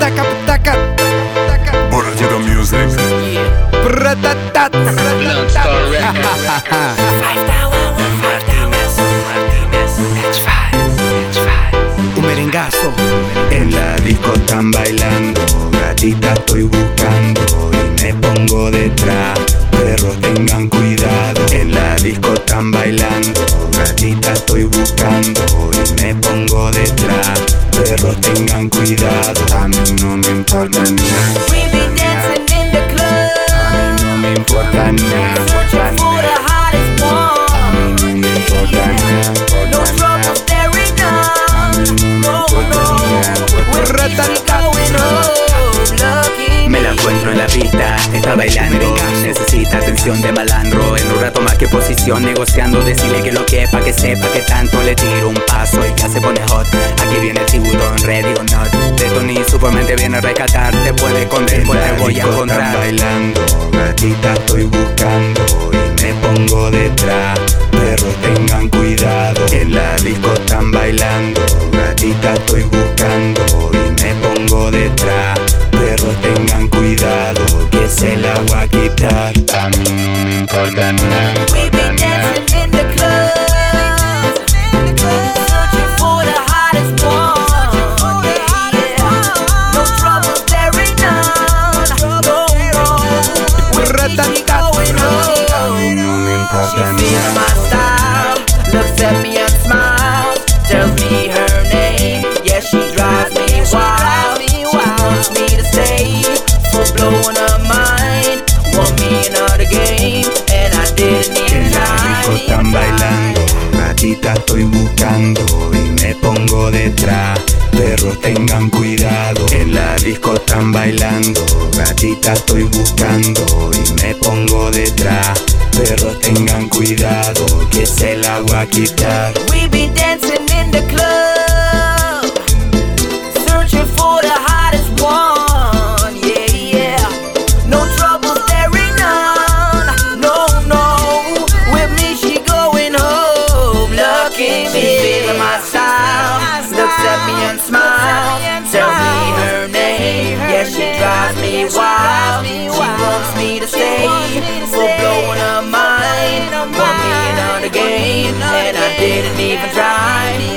Pataka, pataka. Borrachito Music. Pratatat. Un merengazo. En la disco están bailando, gatita estoy buscando y me pongo detrás. Perros tengan cuidado. En la disco están bailando, gatita estoy buscando y me pongo detrás. Perros tengan cuidado. A mí no me importa nada. Está bailando. Necesita atención de malandro. En un rato más que posición negociando. Decirle que lo que pa' que sepa que tanto le tiro un paso Y ya se pone hot. Aquí viene el tiburón, ready or not. De Tony Supermente viene a rescatar. Te puede esconder, pues te voy a encontrar. bailando, gatita estoy buscando Y me pongo detrás. Perros tengan cuidado. En la disco están bailando. Gatita estoy buscando Y me pongo detrás. Perros tengan cuidado voy a quitar A mí no me importa nada We be dancing in the club, searching for the hottest one. No troubles, there ain't none. No, no. Me, she going me She feels my style, looks at me and smiles, tells me her name. Yeah, she drives me wild. She wants me to stay for blowing her gatita estoy buscando y me pongo detrás. Perros tengan cuidado. En la disco están bailando, gatita estoy buscando y me pongo detrás. Perros tengan cuidado, que se la voy a quitar. And I didn't even try.